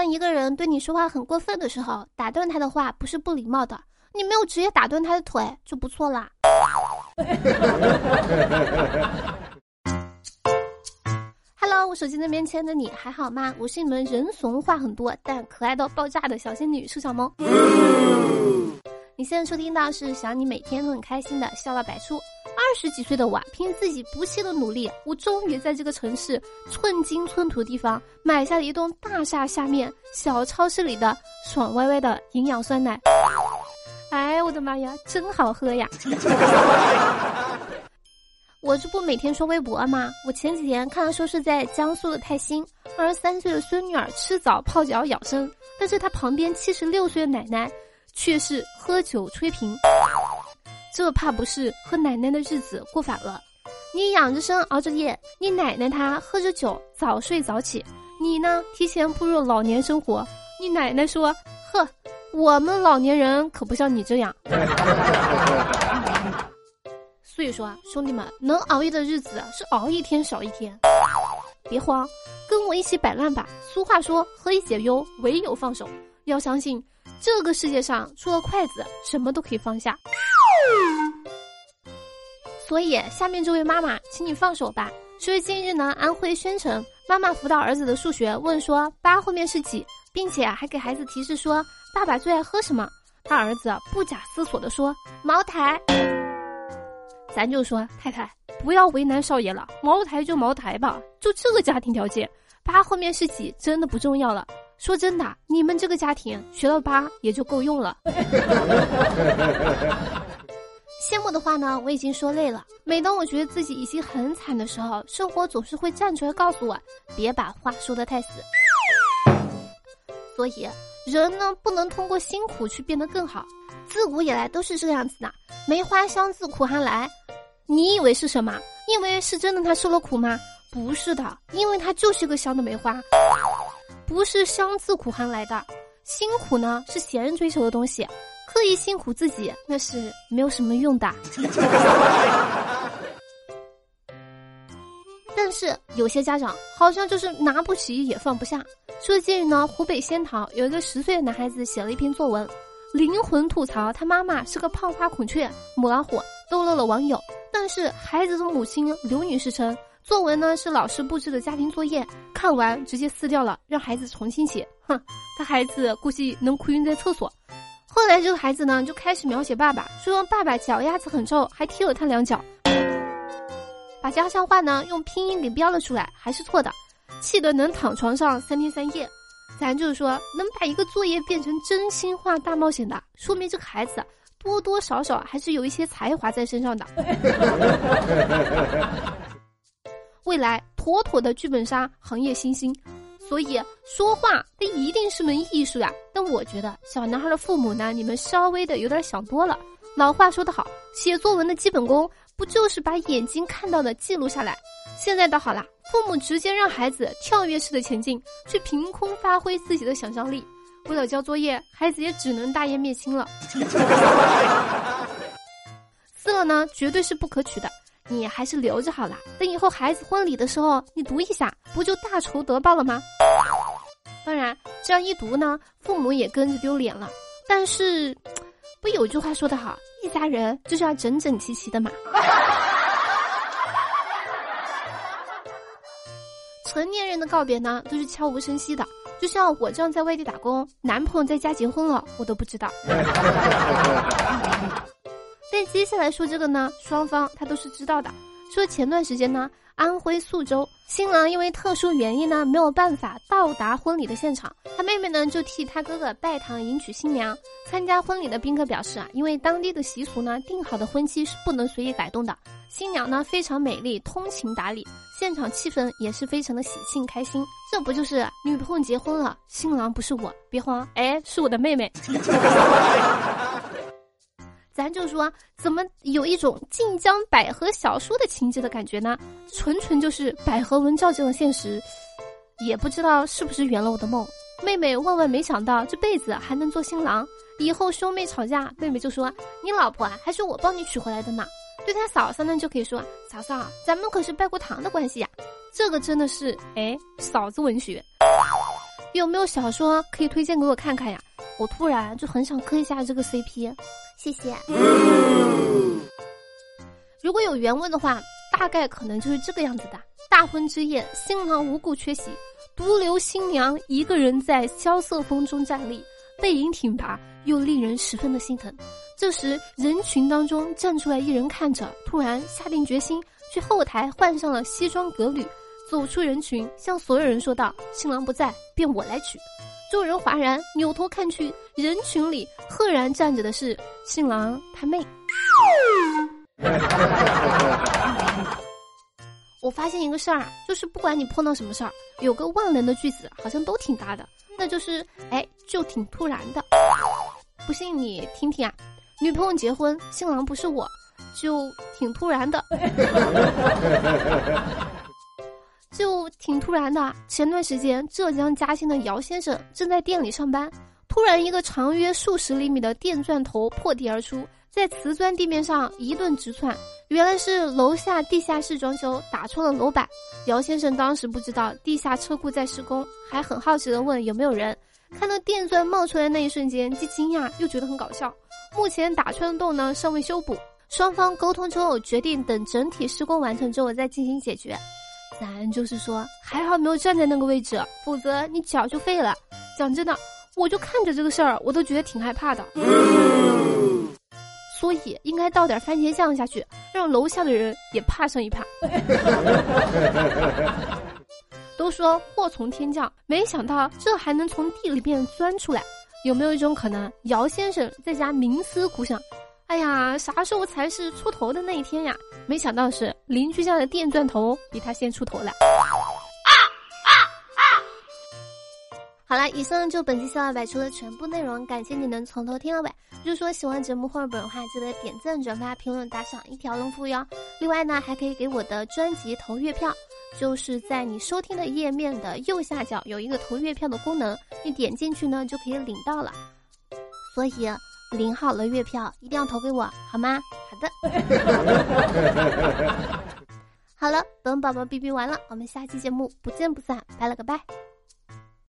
当一个人对你说话很过分的时候，打断他的话不是不礼貌的，你没有直接打断他的腿就不错啦。Hello，我手机那边亲爱的你还好吗？我是你们人怂话很多但可爱到爆炸的小仙女舒小萌。你现在收听到是想你每天都很开心的笑料百出。二十几岁的我，凭自己不懈的努力，我终于在这个城市寸金寸土的地方买下了一栋大厦下面小超市里的爽歪歪的营养酸奶。哎，我的妈呀，真好喝呀！我这不每天刷微博吗？我前几天看到说是在江苏的泰兴，二十三岁的孙女儿吃早泡脚养生，但是她旁边七十六岁的奶奶。却是喝酒吹瓶，这怕不是和奶奶的日子过反了？你养着生熬着夜，你奶奶她喝着酒早睡早起，你呢提前步入老年生活。你奶奶说：“呵，我们老年人可不像你这样。” 所以说啊，兄弟们，能熬夜的日子是熬一天少一天，别慌，跟我一起摆烂吧。俗话说，何以解忧，唯有放手。要相信。这个世界上除了筷子，什么都可以放下。所以，下面这位妈妈，请你放手吧。说近日呢，安徽宣城妈妈辅导儿子的数学，问说八后面是几，并且还给孩子提示说爸爸最爱喝什么。他儿子不假思索的说茅台。咱就说太太，不要为难少爷了，茅台就茅台吧，就这个家庭条件，八后面是几真的不重要了。说真的，你们这个家庭学到八也就够用了。羡慕的话呢，我已经说累了。每当我觉得自己已经很惨的时候，生活总是会站出来告诉我，别把话说的太死。所以，人呢不能通过辛苦去变得更好。自古以来都是这样子的，梅花香自苦寒来。你以为是什么？因为是真的他受了苦吗？不是的，因为他就是个香的梅花。不是香自苦寒来的，辛苦呢是闲人追求的东西，刻意辛苦自己那是没有什么用的。但是有些家长好像就是拿不起也放不下。说近日呢，湖北仙桃有一个十岁的男孩子写了一篇作文，灵魂吐槽他妈妈是个胖花孔雀、母老虎，逗乐了网友。但是孩子的母亲刘女士称。作文呢是老师布置的家庭作业，看完直接撕掉了，让孩子重新写。哼，他孩子估计能哭晕在厕所。后来这个孩子呢就开始描写爸爸，说爸爸脚丫子很臭，还踢了他两脚。把家乡话呢用拼音给标了出来，还是错的，气得能躺床上三天三夜。咱就是说，能把一个作业变成真心话大冒险的，说明这个孩子多多少少还是有一些才华在身上的。未来妥妥的剧本杀行业新星，所以说话那一定是门艺术呀。我觉得小男孩的父母呢，你们稍微的有点想多了。老话说得好，写作文的基本功不就是把眼睛看到的记录下来？现在倒好了，父母直接让孩子跳跃式的前进，去凭空发挥自己的想象力。为了交作业，孩子也只能大义灭亲了。撕了呢，绝对是不可取的。你还是留着好了，等以后孩子婚礼的时候，你读一下，不就大仇得报了吗？当然，这样一读呢，父母也跟着丢脸了。但是，不有句话说得好，一家人就是要整整齐齐的嘛。成年人的告别呢，都是悄无声息的，就像我这样在外地打工，男朋友在家结婚了，我都不知道。但接下来说这个呢，双方他都是知道的。说前段时间呢，安徽宿州新郎因为特殊原因呢，没有办法到达婚礼的现场，他妹妹呢就替他哥哥拜堂迎娶新娘。参加婚礼的宾客表示啊，因为当地的习俗呢，定好的婚期是不能随意改动的。新娘呢非常美丽，通情达理，现场气氛也是非常的喜庆开心。这不就是女朋友结婚了，新郎不是我，别慌，哎，是我的妹妹。咱就说，怎么有一种晋江百合小说的情节的感觉呢？纯纯就是百合文照进了现实，也不知道是不是圆了我的梦。妹妹万万没想到这辈子还能做新郎，以后兄妹吵架，妹妹就说：“你老婆啊，还是我帮你娶回来的呢。”对他嫂嫂呢，就可以说：“嫂嫂，咱们可是拜过堂的关系呀。”这个真的是哎，嫂子文学。有没有小说可以推荐给我看看呀？我突然就很想磕一下这个 CP，谢谢。如果有原文的话，大概可能就是这个样子的：大婚之夜，新郎无故缺席，独留新娘一个人在萧瑟风中站立，背影挺拔，又令人十分的心疼。这时，人群当中站出来一人，看着，突然下定决心，去后台换上了西装革履，走出人群，向所有人说道：“新郎不在，便我来娶。”众人哗然，扭头看去，人群里赫然站着的是新郎他妹。我发现一个事儿，就是不管你碰到什么事儿，有个万能的句子，好像都挺搭的，那就是哎，就挺突然的。不信你听听啊。女朋友结婚，新郎不是我，就挺突然的，就挺突然的。前段时间，浙江嘉兴的姚先生正在店里上班，突然一个长约数十厘米的电钻头破地而出，在瓷砖地面上一顿直窜。原来是楼下地下室装修打穿了楼板。姚先生当时不知道地下车库在施工，还很好奇的问有没有人。看到电钻冒出来那一瞬间，既惊讶又觉得很搞笑。目前打穿的洞呢尚未修补，双方沟通之后决定等整体施工完成之后再进行解决。咱就是说还好没有站在那个位置，否则你脚就废了。讲真的，我就看着这个事儿，我都觉得挺害怕的。所以应该倒点番茄酱下去，让楼下的人也怕上一怕。都说祸从天降，没想到这还能从地里面钻出来。有没有一种可能，姚先生在家冥思苦想，哎呀，啥时候才是出头的那一天呀？没想到是邻居家的电钻头比他先出头了。好了，以上就本期笑料百出的全部内容，感谢你能从头听到尾。如果说喜欢节目或者本的话，记得点赞、转发、评论、打赏，一条龙服务哟。另外呢，还可以给我的专辑投月票。就是在你收听的页面的右下角有一个投月票的功能，你点进去呢就可以领到了。所以领好了月票一定要投给我，好吗？好的。好了，本宝宝哔哔完了，我们下期节目不见不散，拜了个拜。